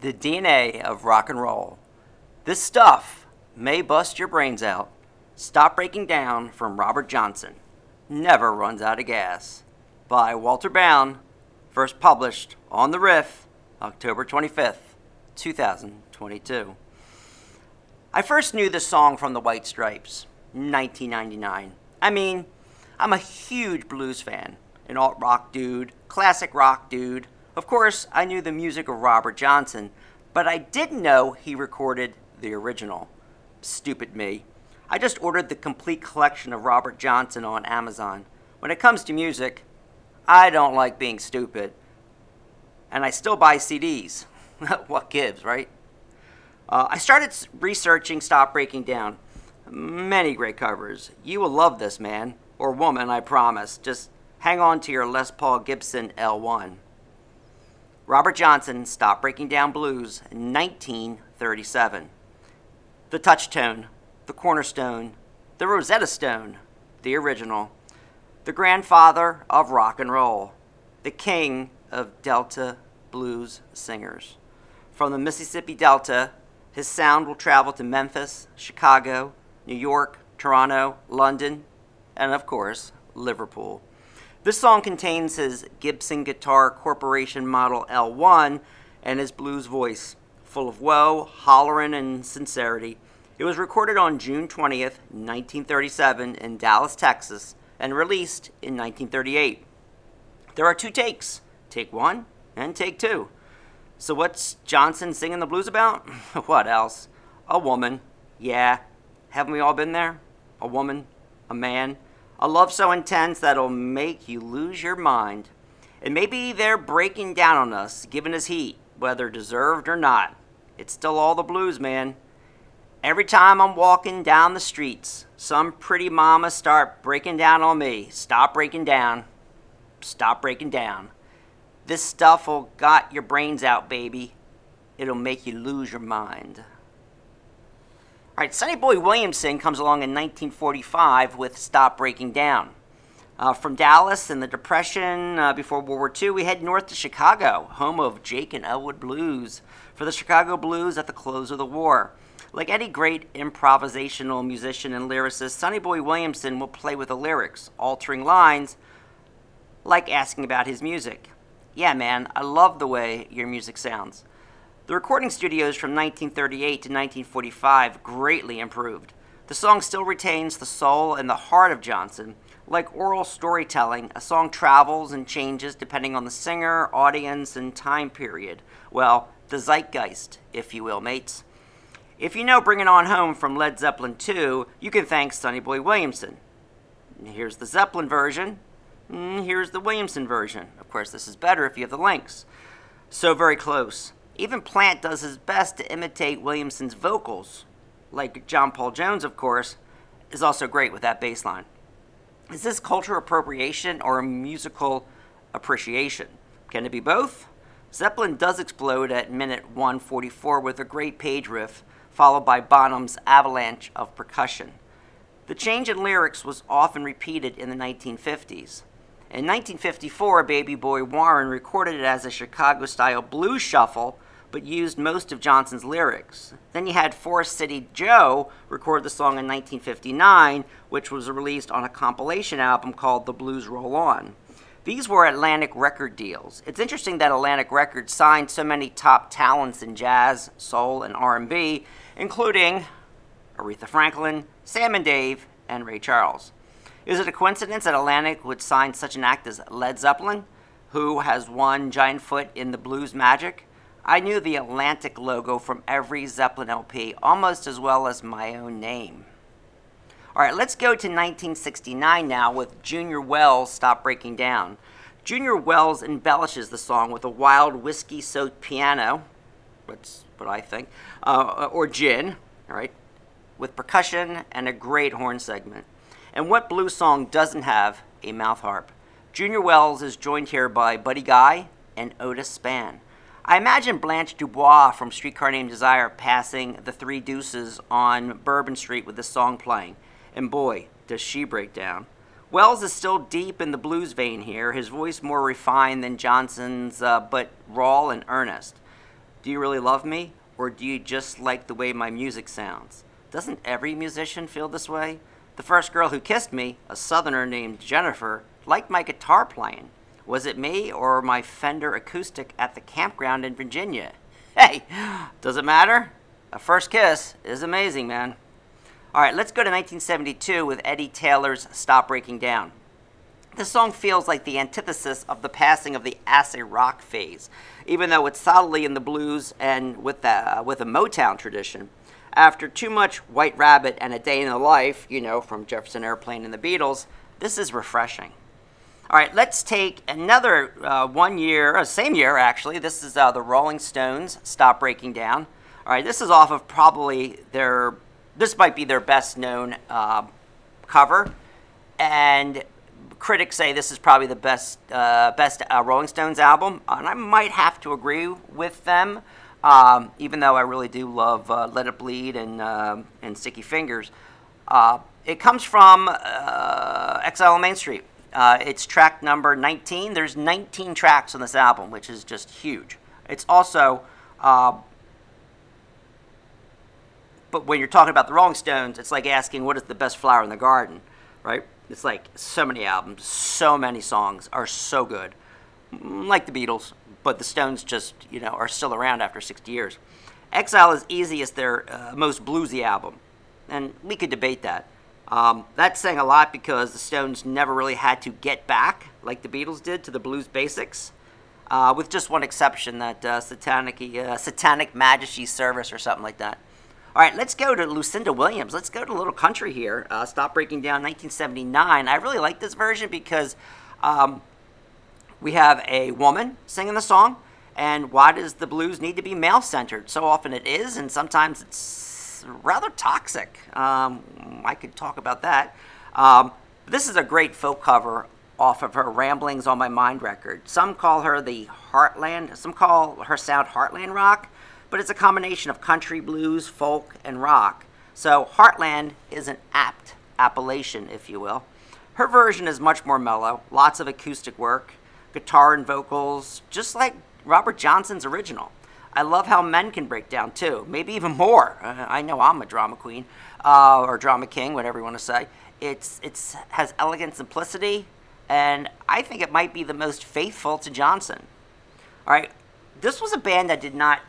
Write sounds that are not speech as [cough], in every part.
the DNA of rock and roll. This stuff may bust your brains out. Stop Breaking Down from Robert Johnson. Never runs out of gas. By Walter Bound, first published on the Riff, October 25th, 2022. I first knew this song from the White Stripes, 1999. I mean, I'm a huge blues fan, an alt rock dude, classic rock dude. Of course, I knew the music of Robert Johnson, but I didn't know he recorded the original. Stupid me. I just ordered the complete collection of Robert Johnson on Amazon. When it comes to music, I don't like being stupid. And I still buy CDs. [laughs] what gives, right? Uh, I started researching Stop Breaking Down. Many great covers. You will love this man, or woman, I promise. Just hang on to your Les Paul Gibson L1. Robert Johnson, stopped Breaking Down Blues, in 1937. The touchstone, the cornerstone, the Rosetta Stone, the original, the grandfather of rock and roll, the king of Delta blues singers. From the Mississippi Delta his sound will travel to Memphis, Chicago, New York, Toronto, London, and of course, Liverpool. This song contains his Gibson Guitar Corporation Model L1 and his blues voice, full of woe, hollering, and sincerity. It was recorded on June 20th, 1937, in Dallas, Texas, and released in 1938. There are two takes take one and take two. So, what's Johnson singing the blues about? [laughs] what else? A woman. Yeah. Haven't we all been there? A woman, a man, a love so intense that'll make you lose your mind. And maybe they're breaking down on us, giving us heat, whether deserved or not. It's still all the blues, man. Every time I'm walking down the streets, some pretty mama start breaking down on me. Stop breaking down. Stop breaking down. This stuff'll got your brains out, baby. It'll make you lose your mind. All right, Sonny Boy Williamson comes along in 1945 with Stop Breaking Down. Uh, from Dallas in the Depression uh, before World War II, we head north to Chicago, home of Jake and Elwood Blues, for the Chicago Blues at the close of the war. Like any great improvisational musician and lyricist, Sonny Boy Williamson will play with the lyrics, altering lines, like asking about his music yeah, man, I love the way your music sounds. The recording studios from 1938 to 1945 greatly improved. The song still retains the soul and the heart of Johnson. Like oral storytelling, a song travels and changes depending on the singer, audience, and time period. Well, the zeitgeist, if you will, mates. If you know Bring It On Home from Led Zeppelin 2, you can thank Sonny Boy Williamson. Here's the Zeppelin version. Mm, here's the Williamson version. Of course, this is better if you have the links. So very close. Even Plant does his best to imitate Williamson's vocals. Like John Paul Jones, of course, is also great with that bass line. Is this cultural appropriation or a musical appreciation? Can it be both? Zeppelin does explode at minute 144 with a great page riff, followed by Bonham's avalanche of percussion. The change in lyrics was often repeated in the 1950s. In 1954, Baby Boy Warren recorded it as a Chicago style blues shuffle, but used most of Johnson's lyrics. Then you had Forest City Joe record the song in 1959, which was released on a compilation album called The Blues Roll On. These were Atlantic record deals. It's interesting that Atlantic Records signed so many top talents in jazz, soul, and R&B, including Aretha Franklin, Sam and Dave, and Ray Charles. Is it a coincidence that Atlantic would sign such an act as Led Zeppelin, who has one giant foot in the blues magic? I knew the Atlantic logo from every Zeppelin LP almost as well as my own name. All right, let's go to 1969 now with Junior Wells Stop Breaking Down. Junior Wells embellishes the song with a wild whiskey soaked piano, that's what I think, uh, or gin, all right, with percussion and a great horn segment. And what blues song doesn't have a mouth harp? Junior Wells is joined here by Buddy Guy and Otis Spann. I imagine Blanche Dubois from Streetcar Named Desire passing the Three Deuces on Bourbon Street with this song playing. And boy, does she break down. Wells is still deep in the blues vein here, his voice more refined than Johnson's, uh, but raw and earnest. Do you really love me, or do you just like the way my music sounds? Doesn't every musician feel this way? The first girl who kissed me, a southerner named Jennifer, liked my guitar playing. Was it me or my Fender acoustic at the campground in Virginia? [laughs] Hey, does it matter? A first kiss is amazing, man. All right, let's go to 1972 with Eddie Taylor's Stop Breaking Down. This song feels like the antithesis of the passing of the acid rock phase, even though it's solidly in the blues and with, the, uh, with a Motown tradition. After too much White Rabbit and A Day in the Life, you know, from Jefferson Airplane and the Beatles, this is refreshing. All right, let's take another uh, one year, uh, same year actually. This is uh, the Rolling Stones, Stop Breaking Down. All right, this is off of probably their, this might be their best known uh, cover. And critics say this is probably the best, uh, best uh, Rolling Stones album. And I might have to agree with them, um, even though I really do love Let It Bleed and, and Sticky Fingers. it comes from Exile on Main Street. Uh, it's track number 19. There's 19 tracks on this album, which is just huge. It's also, uh, but when you're talking about the Rolling Stones, it's like asking what is the best flower in the garden, right? It's like so many albums, so many songs are so good, mm, like the Beatles, but the Stones just you know are still around after 60 years. Exile is easy as their uh, most bluesy album, and we could debate that. Um, that's saying a lot because the Stones never really had to get back, like the Beatles did, to the blues basics, uh, with just one exception that uh, satanic, uh, satanic Majesty service or something like that. All right, let's go to Lucinda Williams. Let's go to little country here. Uh, Stop Breaking Down 1979. I really like this version because um, we have a woman singing the song, and why does the blues need to be male centered? So often it is, and sometimes it's rather toxic. Um, I could talk about that. Um, this is a great folk cover off of her Ramblings on My Mind record. Some call her the Heartland, some call her sound Heartland rock, but it's a combination of country, blues, folk, and rock. So Heartland is an apt appellation, if you will. Her version is much more mellow, lots of acoustic work, guitar and vocals, just like Robert Johnson's original. I love how men can break down too, maybe even more. Uh, I know I'm a drama queen uh, or drama king, whatever you want to say. It's it's has elegant simplicity, and I think it might be the most faithful to Johnson. All right, this was a band I did not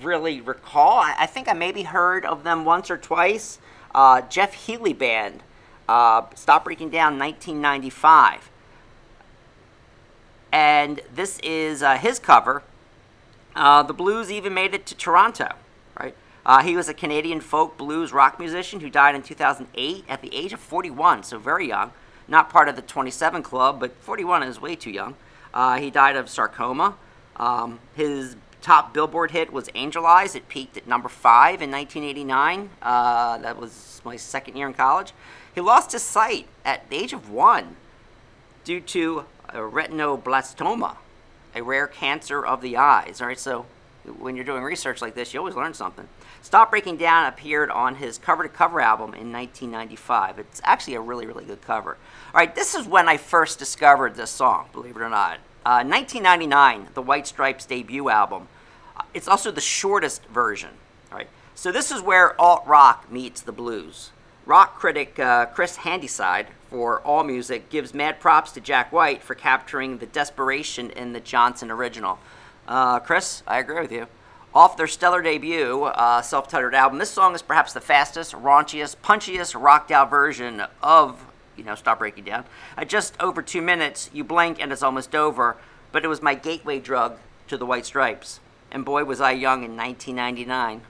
really recall. I, I think I maybe heard of them once or twice. Uh, Jeff Healey Band, uh, Stop Breaking Down, 1995. And this is uh, his cover uh, the blues even made it to Toronto, right? Uh, he was a Canadian folk blues rock musician who died in 2008 at the age of 41, so very young. Not part of the 27 Club, but 41 is way too young. Uh, he died of sarcoma. Um, his top Billboard hit was Angel Eyes. It peaked at number five in 1989. Uh, that was my second year in college. He lost his sight at the age of one due to retinoblastoma, a rare cancer of the eyes. All right, so when you're doing research like this, you always learn something. Stop Breaking Down appeared on his cover to cover album in 1995. It's actually a really, really good cover. All right, this is when I first discovered this song, believe it or not. Uh, 1999, the White Stripes debut album. It's also the shortest version. All right, so this is where alt rock meets the blues. Rock critic uh, Chris Handyside for AllMusic gives mad props to Jack White for capturing the desperation in the Johnson original. Uh, Chris, I agree with you. Off their stellar debut, uh, self titled album, this song is perhaps the fastest, raunchiest, punchiest, rocked out version of, you know, Stop Breaking Down. At just over two minutes, you blink and it's almost over, but it was my gateway drug to the White Stripes. And boy, was I young in 1999.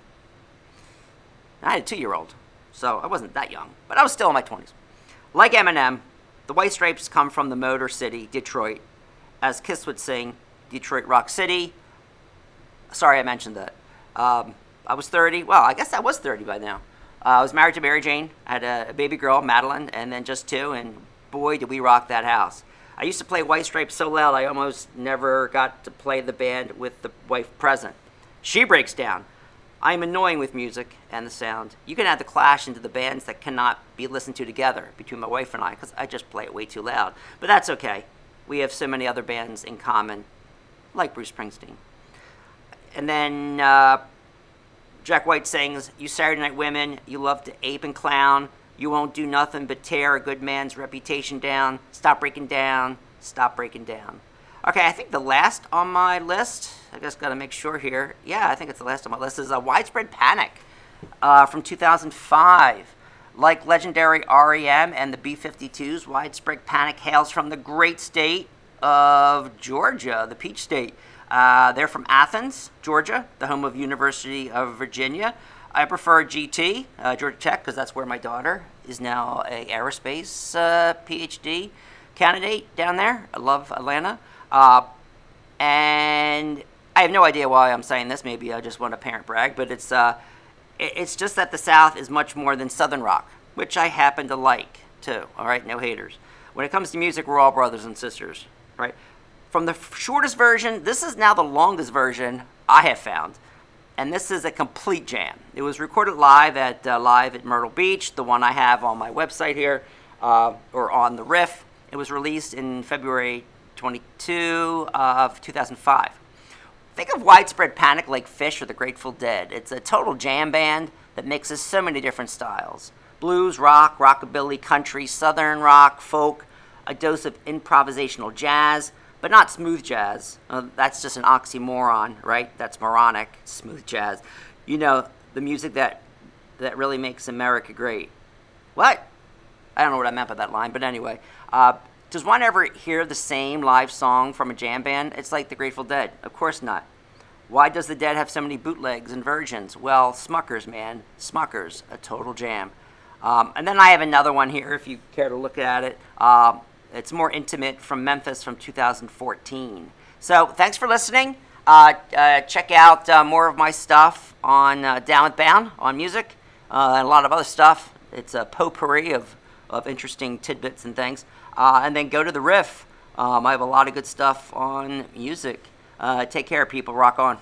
I had a two year old. So I wasn't that young, but I was still in my 20s. Like Eminem, the White Stripes come from the Motor City, Detroit. As Kiss would sing, Detroit Rock City. Sorry I mentioned that. Um, I was 30. Well, I guess I was 30 by now. Uh, I was married to Mary Jane. I had a, a baby girl, Madeline, and then just two, and boy, did we rock that house. I used to play White Stripes so loud I almost never got to play the band with the wife present. She breaks down. I am annoying with music and the sound. You can add the clash into the bands that cannot be listened to together between my wife and I because I just play it way too loud. But that's okay. We have so many other bands in common, like Bruce Springsteen. and then uh, Jack White sings, You Saturday Night Women, you love to ape and clown. You won't do nothing but tear a good man's reputation down. Stop breaking down. Stop breaking down. Okay, I think the last on my list, I just got to make sure here. Yeah, I think it's the last on my list, is a Widespread Panic uh, from 2005. Like legendary REM and the B 52s, Widespread Panic hails from the great state of Georgia, the Peach State. Uh, they're from Athens, Georgia, the home of University of Virginia. I prefer GT, uh, Georgia Tech, because that's where my daughter is now a aerospace uh, PhD candidate down there. I love Atlanta. Uh, and I have no idea why I'm saying this. Maybe I just want to parent brag, but it's uh, it's just that the South is much more than Southern rock, which I happen to like too. All right, no haters. When it comes to music, we're all brothers and sisters, right? From the shortest version, this is now the longest version I have found, and this is a complete jam. It was recorded live at uh, live at Myrtle Beach, the one I have on my website here, uh, or on the Riff. It was released in February 22 of 2005. Think of widespread panic like Phish or the Grateful Dead. It's a total jam band that mixes so many different styles blues, rock, rockabilly, country, southern rock, folk, a dose of improvisational jazz, but not smooth jazz. Uh, that's just an oxymoron, right? That's moronic, smooth jazz. You know, the music that that really makes America great. What? I don't know what I meant by that line, but anyway. Uh, does one ever hear the same live song from a jam band? It's like the Grateful Dead. Of course not. Why does the Dead have so many bootlegs and versions? Well, Smuckers, man. Smuckers, a total jam. Um, and then I have another one here if you care to look at it. Uh, it's more intimate from Memphis from 2014. So thanks for listening. Uh, uh, check out uh, more of my stuff on uh, Down with Bound on music uh, and a lot of other stuff. It's a potpourri of, of interesting tidbits and things. Uh, and then go to the riff. Um, I have a lot of good stuff on music. take care, people. Rock on.